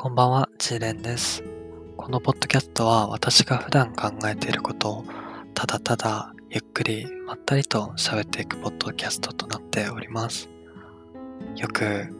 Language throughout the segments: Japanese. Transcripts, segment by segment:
こんばんは、ちーれんです。このポッドキャストは私が普段考えていることをただただゆっくりまったりと喋っていくポッドキャストとなっております。よく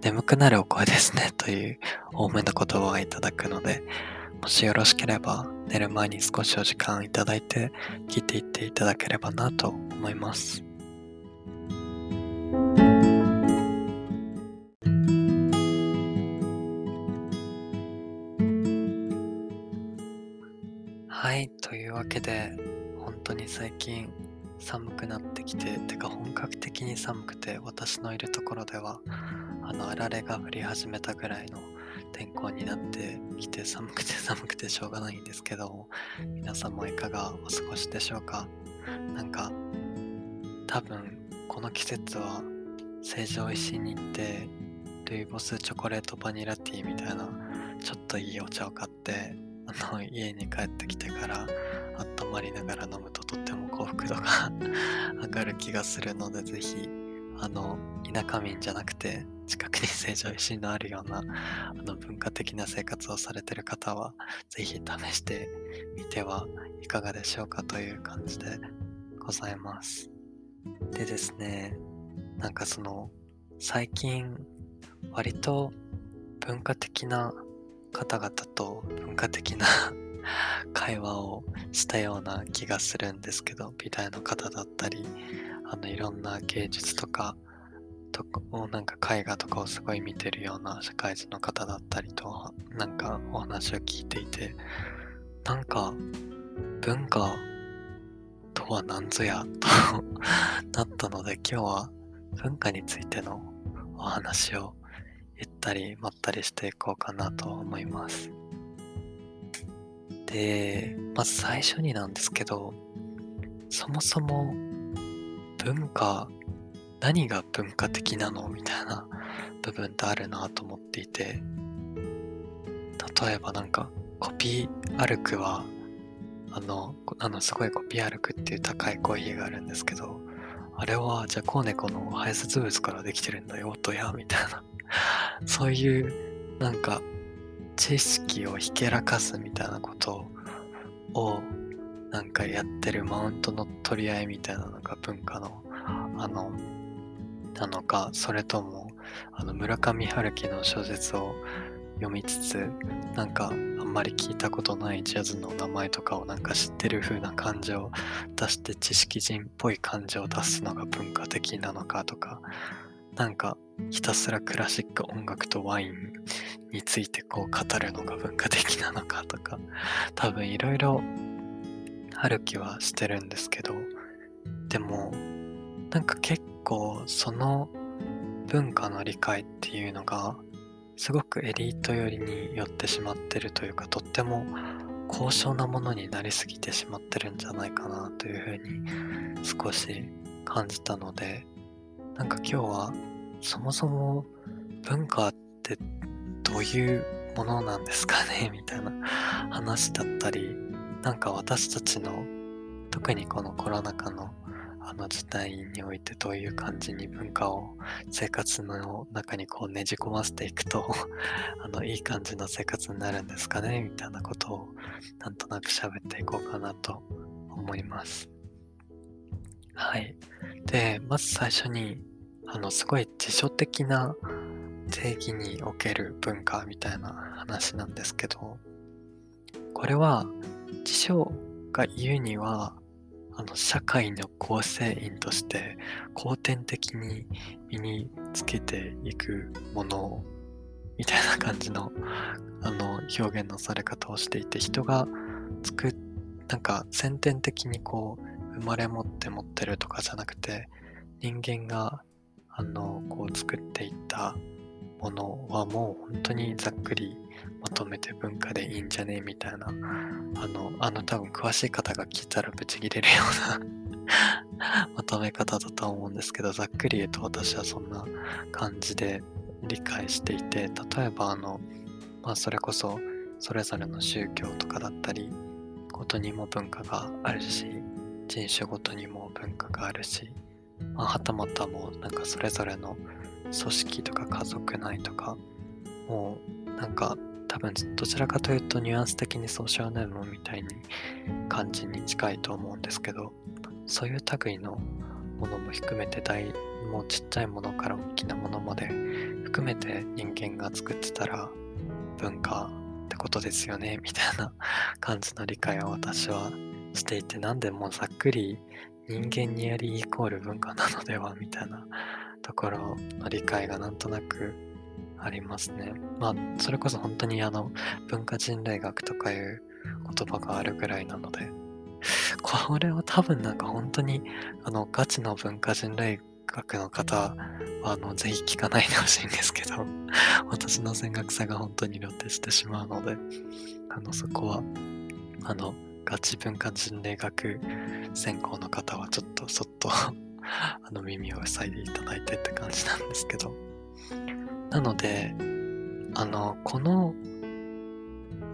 眠くなるお声ですねという多めの言葉をいただくので、もしよろしければ寝る前に少しお時間いただいて聞いていっていただければなと思います。で、本当に最近寒くなってきて、てか本格的に寒くて、私のいるところでは、あの、あられが降り始めたぐらいの天候になってきて、寒くて 寒くてしょうがないんですけど、皆さんもいかがお過ごしでしょうか？なんか、多分、この季節は、成城石井に行って、ルイボスチョコレートバニラティーみたいな、ちょっといいお茶を買って、あの家に帰ってきてから温まりながら飲むととっても幸福度が 上がる気がするのでぜひあの田舎民じゃなくて近くに成城石井のあるようなあの文化的な生活をされてる方はぜひ試してみてはいかがでしょうかという感じでございます。でですねなんかその最近割と文化的な方々と文化的な会話をしたような気がするんですけど美大の方だったりあのいろんな芸術とかとかなんか絵画とかをすごい見てるような社会人の方だったりとなんかお話を聞いていてなんか文化とは何ぞやとなったので今日は文化についてのお話をゆったりまったりしていこうかなと思います。で、まず最初になんですけど、そもそも文化、何が文化的なのみたいな部分ってあるなと思っていて、例えばなんかコピー歩くは、あの、あのすごいコピー歩くっていう高いコーヒーがあるんですけど、あれはじゃあコウネコの排泄物からできてるんだよとやみたいな。そういうなんか知識をひけらかすみたいなことをなんかやってるマウントの取り合いみたいなのが文化のあのなのかそれともあの村上春樹の小説を読みつつなんかあんまり聞いたことないジャズの名前とかをなんか知ってる風な感情を出して知識人っぽい感情を出すのが文化的なのかとかなんかひたすらクラシック音楽とワインについてこう語るのが文化的なのかとか 多分いろいろ春樹はしてるんですけどでもなんか結構その文化の理解っていうのがすごくエリート寄りに寄ってしまってるというかとっても高尚なものになりすぎてしまってるんじゃないかなというふうに少し感じたのでなんか今日はそもそも文化ってどういうものなんですかね みたいな話だったりなんか私たちの特にこのコロナ禍のあの事態においてどういう感じに文化を生活の中にこうねじ込ませていくと あのいい感じの生活になるんですかねみたいなことをなんとなく喋っていこうかなと思います。はい。で、まず最初にあのすごい辞書的な定義における文化みたいな話なんですけどこれは辞書が言うにはあの社会の構成員として後天的に身につけていくものみたいな感じのあの表現のされ方をしていて人が作っなんか先天的にこう生まれ持って持ってるとかじゃなくて人間があのこう作っていったものはもう本当にざっくりまとめて文化でいいんじゃねみたいな。あのあの多分詳しい方が聞いたらブチギレるような まとめ方だと思うんですけどざっくり言うと私はそんな感じで理解していて例えばあの、まあ、それこそそれぞれの宗教とかだったりごとにも文化があるし人種ごとにも文化があるし、まあ、はたまたもうなんかそれぞれの組織とか家族内とかもうなんか多分どちらかというとニュアンス的にソーシャルネームみたいに感じに近いと思うんですけどそういう類のものも含めて大もうちっちゃいものから大きなものまで含めて人間が作ってたら文化ってことですよねみたいな感じの理解を私はしていて何でもざっくり人間にやりイコール文化なのではみたいなところの理解がなんとなくありますね。まあそれこそ本当にあの文化人類学とかいう言葉があるぐらいなのでこれは多分なんか本当にあのガチの文化人類学の方はあのぜひ聞かないでほしいんですけど 私の戦学さが本当に露呈してしまうのであのそこはあのガチ文化人類学専攻の方はちょっとそっと あの耳を塞いでいただいてって感じなんですけど。なのであのこの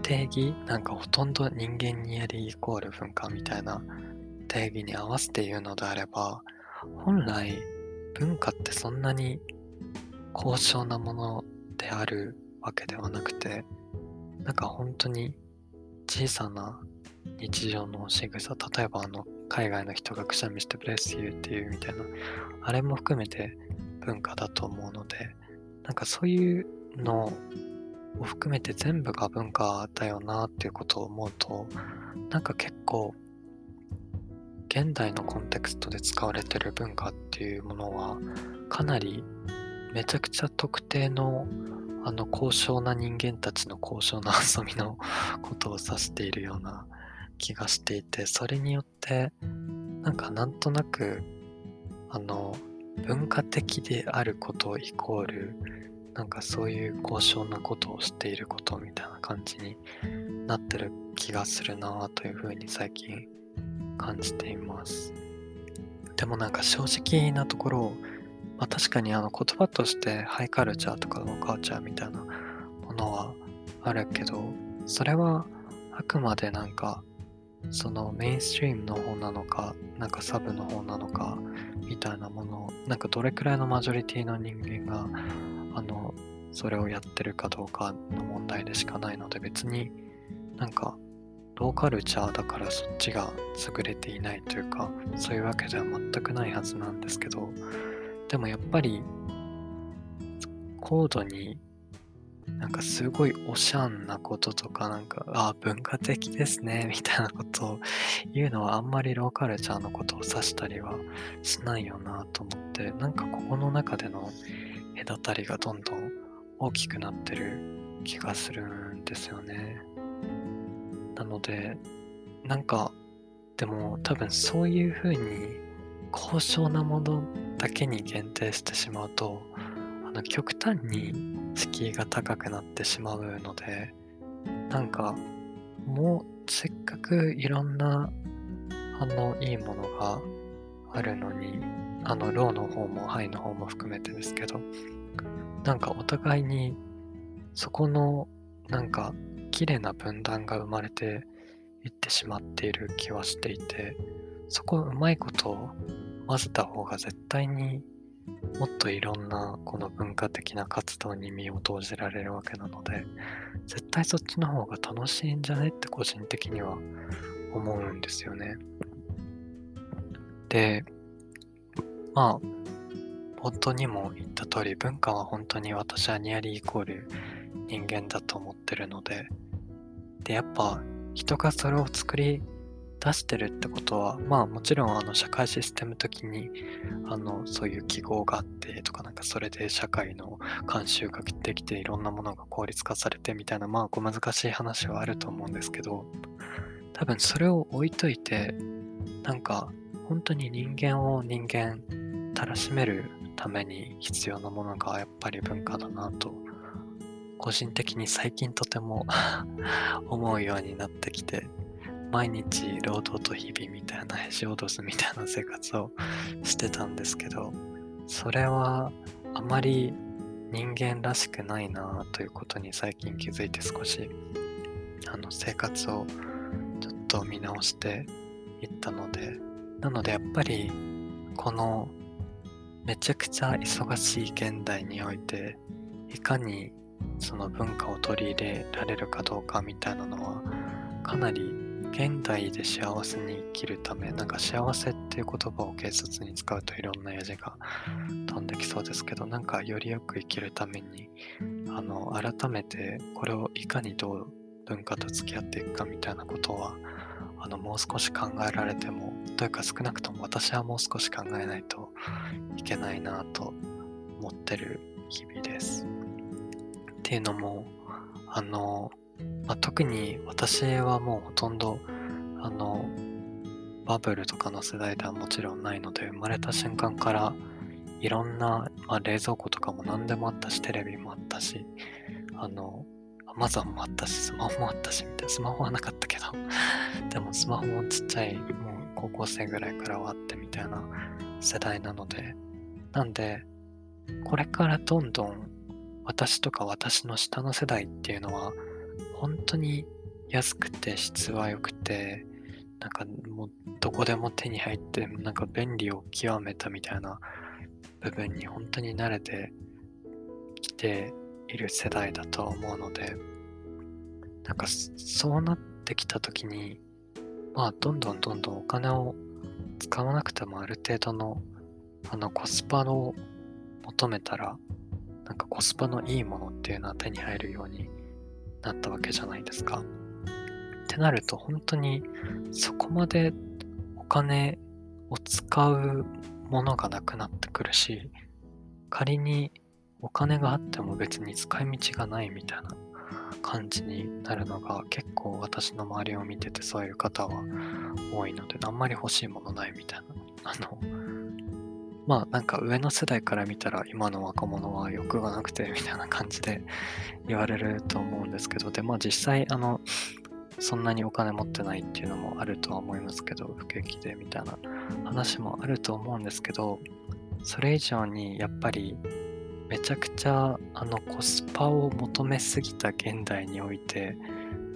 定義なんかほとんど人間にやりイコール文化みたいな定義に合わせて言うのであれば本来文化ってそんなに高尚なものであるわけではなくてなんか本当に小さな日常の仕草例えばあの海外の人がくしゃみしてブレスユーっていうみたいなあれも含めて文化だと思うのでなんかそういうのを含めて全部が文化だよなっていうことを思うとなんか結構現代のコンテクストで使われてる文化っていうものはかなりめちゃくちゃ特定のあの高尚な人間たちの高尚な遊びのことを指しているような気がしていてそれによってなんかなんとなくあの文化的であることイコールなんかそういう高尚なことをしていることみたいな感じになってる気がするなというふうに最近感じています。でもなんか正直なところ、まあ、確かにあの言葉としてハイカルチャーとかローカルチャーみたいなものはあるけどそれはあくまでなんかそのメインストリームの方なのか、なんかサブの方なのか、みたいなものを、なんかどれくらいのマジョリティの人間が、あの、それをやってるかどうかの問題でしかないので、別になんか、ローカルチャーだからそっちが優れていないというか、そういうわけでは全くないはずなんですけど、でもやっぱり、高度になんかすごいおしゃんなこととか、なんか、ああ、文化的ですね、みたいなことを言うのはあんまりローカルチャーのことを指したりはしないよなと思って、なんかここの中での隔たりがどんどん大きくなってる気がするんですよね。なので、なんか、でも多分そういうふうに高尚なものだけに限定してしまうと、の極端に敷居が高くなってしまうのでなんかもうせっかくいろんなあのいいものがあるのにあのローの方もハイの方も含めてですけどなんかお互いにそこのなんか綺麗な分断が生まれていってしまっている気はしていてそこをうまいことを混ぜた方が絶対にもっといろんなこの文化的な活動に身を投じられるわけなので絶対そっちの方が楽しいんじゃねって個人的には思うんですよね。でまあ冒頭にも言った通り文化は本当に私はニアリーイコール人間だと思ってるのででやっぱ人がそれを作り出してるってことは、まあもちろんあの社会システム的にあのそういう記号があってとかなんかそれで社会の慣習ができていろんなものが効率化されてみたいなまあこう難しい話はあると思うんですけど多分それを置いといてなんか本当に人間を人間たらしめるために必要なものがやっぱり文化だなと個人的に最近とても 思うようになってきて。毎日労働と日々みたいなへし落とすみたいな生活をしてたんですけどそれはあまり人間らしくないなということに最近気づいて少しあの生活をちょっと見直していったのでなのでやっぱりこのめちゃくちゃ忙しい現代においていかにその文化を取り入れられるかどうかみたいなのはかなり現代で幸せに生きるためなんか幸せっていう言葉を軽率に使うといろんなやじが飛んできそうですけどなんかよりよく生きるためにあの改めてこれをいかにどう文化と付き合っていくかみたいなことはあのもう少し考えられてもというか少なくとも私はもう少し考えないといけないなと思ってる日々です。っていうのもあの、まあ、特に私はもうほとんどあのバブルとかの世代ではもちろんないので生まれた瞬間からいろんな、まあ、冷蔵庫とかも何でもあったしテレビもあったしあのアマゾンもあったし、スマホもあったし、みたいな。スマホはなかったけど でもスマホもちっちゃい、もう高校生ぐらいからはあってみたいな世代なので、なんで、これからどんどん私とか私の下の世代っていうのは、本当に安くて質は良くて、なんかもうどこでも手に入って、なんか便利を極めたみたいな部分に本当に慣れてきている世代だとは思うので、なんかそうなってきた時に、まあどんどんどんどんお金を使わなくてもある程度のあのコスパを求めたら、なんかコスパのいいものっていうのは手に入るようになったわけじゃないですか。ってなると本当にそこまでお金を使うものがなくなってくるし、仮にお金があっても別に使い道がないみたいな感じになるのが結構私の周りを見ててそういう方は多いのであんまり欲しいものないみたいな。あの、まあなんか上の世代から見たら今の若者は欲がなくてみたいな感じで言われると思うんですけど、でまあ実際あのそんなにお金持ってないっていうのもあるとは思いますけど、不景気でみたいな話もあると思うんですけど、それ以上にやっぱりめちゃくちゃあのコスパを求めすぎた現代において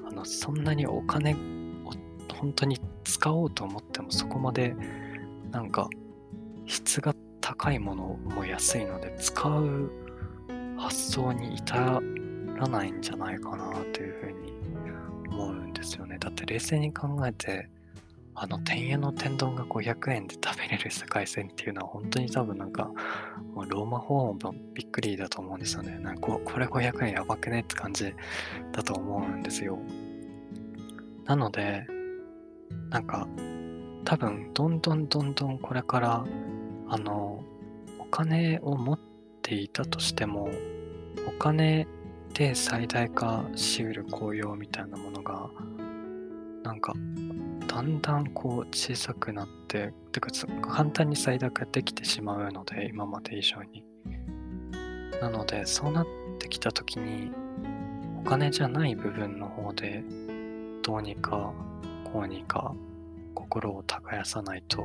あのそんなにお金を本当に使おうと思ってもそこまでなんか質が高いものも安いので使う発想に至らないんじゃないかなというふうに思うんですよね。だって冷静に考えてあの、天屋の天丼が500円で食べれる世界線っていうのは本当に多分なんか、もうローマ法もびっくりだと思うんですよね。なんかこれ500円やばくねって感じだと思うんですよ。なので、なんか、多分、どんどんどんどんこれから、あの、お金を持っていたとしても、お金で最大化しうる紅葉みたいなものが、なんかだんだんこう小さくなって、てか簡単に最大化できてしまうので、今まで以上に。なので、そうなってきたときに、お金じゃない部分の方で、どうにかこうにか心を耕さないと、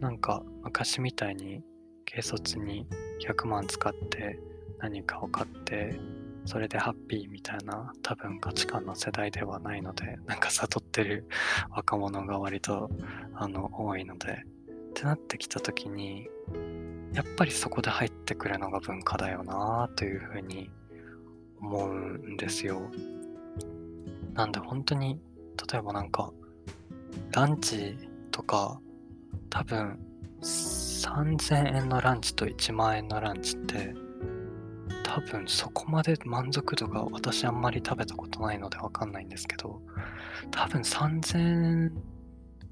なんか昔みたいに軽率に100万使って何かを買ってそれでハッピーみたいな多分価値観の世代ではないので、なんか悟ってる 若者が割とあの多いので、ってなってきた時に、やっぱりそこで入ってくるのが文化だよなというふうに思うんですよ。なんで本当に、例えばなんか、ランチとか、多分3000円のランチと1万円のランチって多分そこまで満足度が私あんまり食べたことないのでわかんないんですけど、多分3000円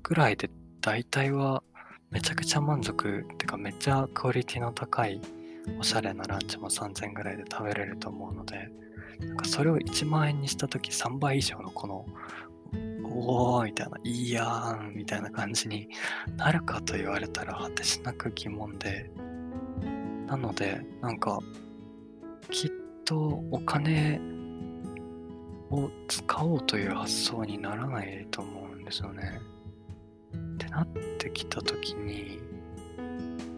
ぐらいで大体はめちゃくちゃ満足ってかめっちゃクオリティの高いおしゃれなランチも3000円ぐらいで食べれると思うので、なんかそれを1万円にした時3倍以上のこのおーみたいな、いいやーんみたいな感じになるかと言われたら果てしなく疑問で、なので、なんかきっとお金を使おうという発想にならないと思うんですよね。ってなってきた時に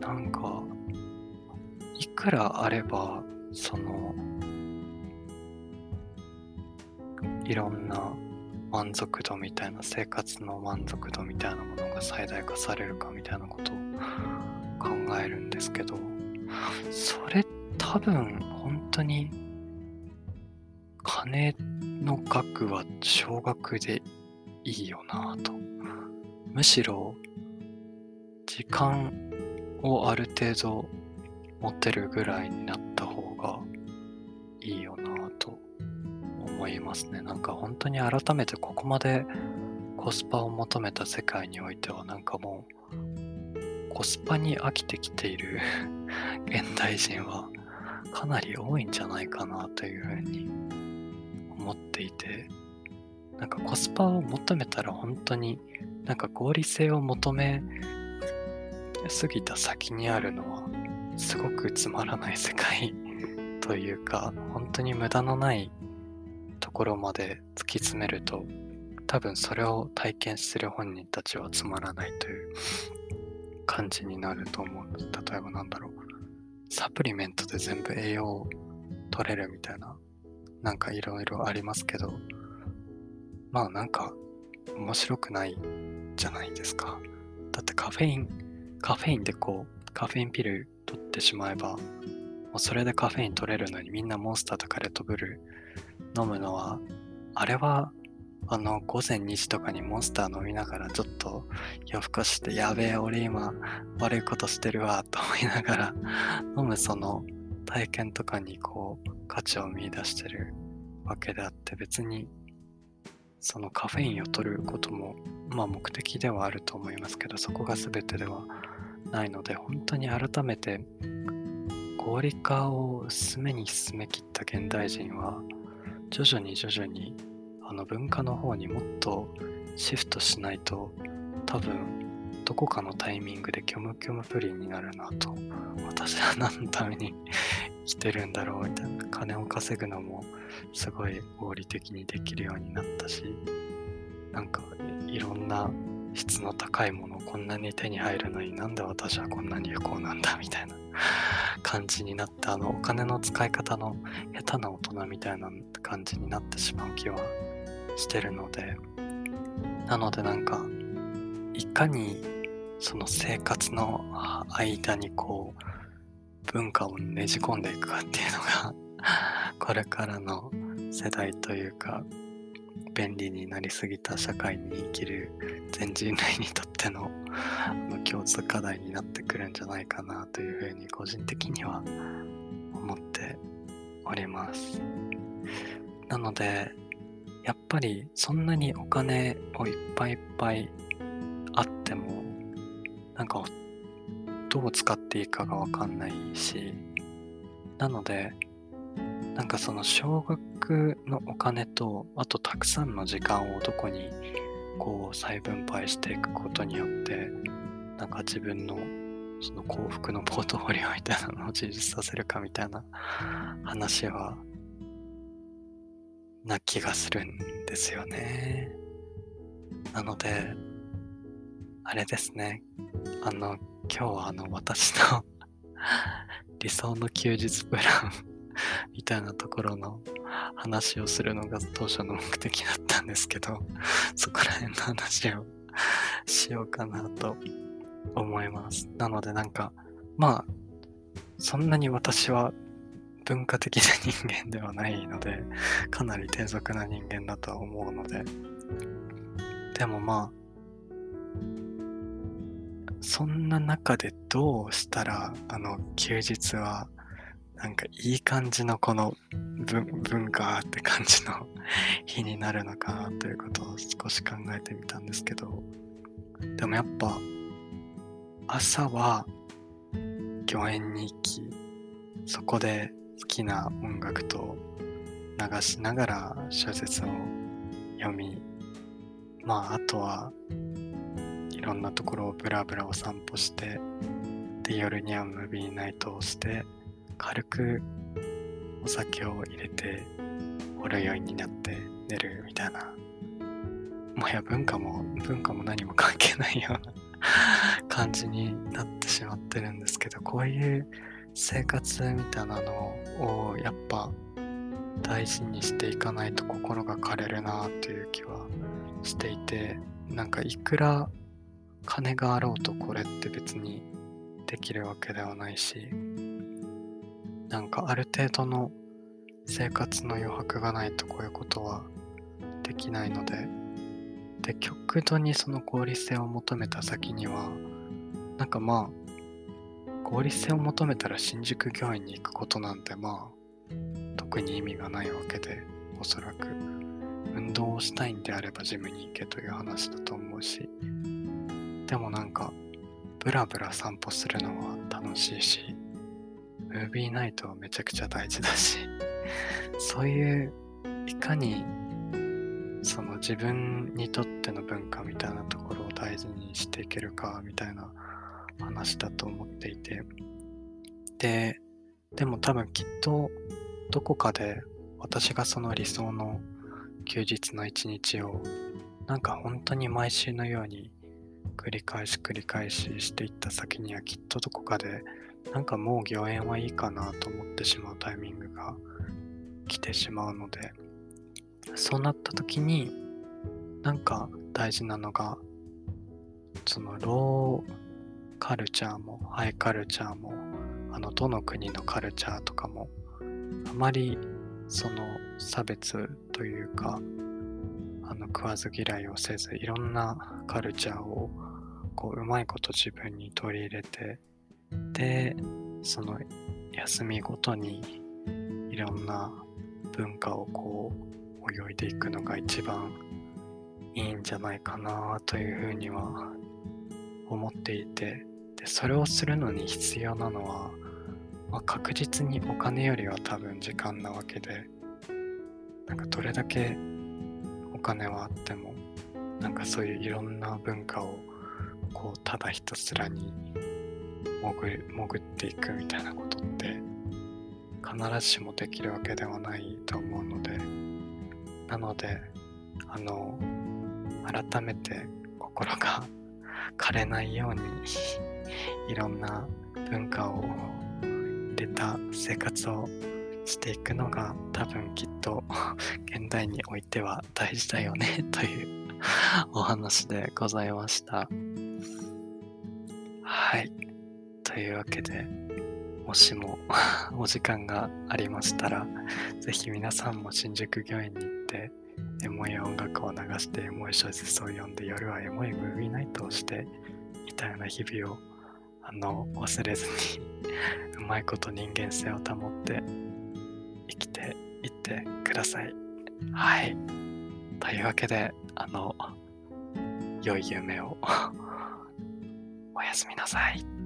なんかいくらあればそのいろんな満足度みたいな生活の満足度みたいなものが最大化されるかみたいなことを考えるんですけどそれ多分本当に金の額は少額でいいよなと。むしろ、時間をある程度持てるぐらいになった方がいいよな思いますね。なんか本当に改めてここまでコスパを求めた世界においてはなんかもうコスパに飽きてきている 現代人はかなり多いんじゃないかなというふうに思っていてなんかコスパを求めたら本当になんか合理性を求めすぎた先にあるのはすごくつまらない世界というか本当に無駄のないところまで突き詰めると多分それを体験する本人たちはつまらないという感じになると思う例えばなんだろう。サプリメントで全部栄養を取れるみたいななんかいろいろありますけどまあなんか面白くないじゃないですか。だってカフェインカフェインでこうカフェインピル取ってしまえばもうそれでカフェイン取れるのにみんなモンスターとかレッドブル。飲むのはあれはあの午前2時とかにモンスター飲みながらちょっと夜更かしてやべえ俺今悪いことしてるわと思いながら 飲むその体験とかにこう価値を見出してるわけであって別にそのカフェインを取ることもまあ目的ではあると思いますけどそこが全てではないので本当に改めて合理化を進めに進めきった現代人は徐々に徐々にあの文化の方にもっとシフトしないと多分どこかのタイミングで虚無虚無プリンになるなと私は何のために 生きてるんだろうみたいな金を稼ぐのもすごい合理的にできるようになったしなんかいろんな質の高いものをこんなに手に入るのになんで私はこんなに不幸なんだみたいな。感じになってあのお金の使い方の下手な大人みたいな感じになってしまう気はしてるので。なのでなんかいかにその生活の間にこう文化をねじ込んでいくかっていうのがこれからの世代というか便利になりすぎた社会に生きる全人類にとって の共通課題になってくるんじゃないかなというふうに個人的には思っております。なのでやっぱりそんなにお金をいっぱいいっぱいあってもなんかどう使っていいかがわかんないしなのでなんかその少額のお金とあとたくさんの時間をどこにこう再分配していくことによってなんか自分のその幸福のポートフォリオみたいなのを充実させるかみたいな話はな気がするんですよね。なので、あれですね。あの、今日はあの私の 理想の休日プラン みたいなところの話をするのが当初の目的だったんですけど、そこら辺の話をしようかなと思います。なのでなんか、まあ、そんなに私は文化的な人間ではないので、かなり低俗な人間だとは思うので、でもまあ、そんな中でどうしたら、あの、休日は、なんかいい感じのこの文化って感じの 日になるのかなということを少し考えてみたんですけど、でもやっぱ、朝は御苑に行き、そこで好きな音楽と流しながら小説を読み、まああとはいろんなところをブラブラお散歩して、で夜にはムービーナイトをして、軽くお酒を入れて、ほろ酔いになって寝るみたいな。もはや文化も、文化も何も関係ないような 感じになってしまってるんですけど、こういう生活みたいなのをやっぱ大事にしていかないと心が枯れるなという気はしていてなんかいくら金があろうとこれって別にできるわけではないしなんかある程度の生活の余白がないとこういうことはできないのでで極度にその合理性を求めた先にはなんかまあ合理性を求めたら新宿御苑に行くことなんてまあ特に意味がないわけでおそらく。運動をしたいんであればジムに行けという話だと思うしでもなんかブラブラ散歩するのは楽しいしムービーナイトはめちゃくちゃ大事だし そういういかにその自分にとっての文化みたいなところを大事にしていけるかみたいな話だと思っていて。ででも多分きっとどこかで私がその理想の休日の一日をなんか本当に毎週のように繰り返し繰り返ししていった先にはきっとどこかでなんかもう御苑はいいかなと思ってしまうタイミングが来てしまうのでそうなった時になんか大事なのがそのローカルチャーもハイカルチャーもあのどの国のカルチャーとかもあまりその差別というかあの食わず嫌いをせずいろんなカルチャーをこううまいこと自分に取り入れてでその休みごとにいろんな文化をこう泳いでいくのが一番いいんじゃないかなというふうには思っていてでそれをするのに必要なのは、まあ、確実にお金よりは多分時間なわけでなんかどれだけお金はあってもなんかそういういろんな文化をこうただひたすらに潜潜っていくみたいなことって必ずしもできるわけではないと思うのでなのであの改めて心が 枯れないようにいろんな文化を入れた生活をしていくのが多分きっと現代においては大事だよね というお話でございました。はい。というわけで、もしも お時間がありましたら、ぜひ皆さんも新宿御苑に行って、エモい音楽を流してエモい小説を読んで夜はエモいムービーナイトをしてみたいな日々をあの忘れずに うまいこと人間性を保って生きていってください。はい。というわけで、あの、良い夢を おやすみなさい。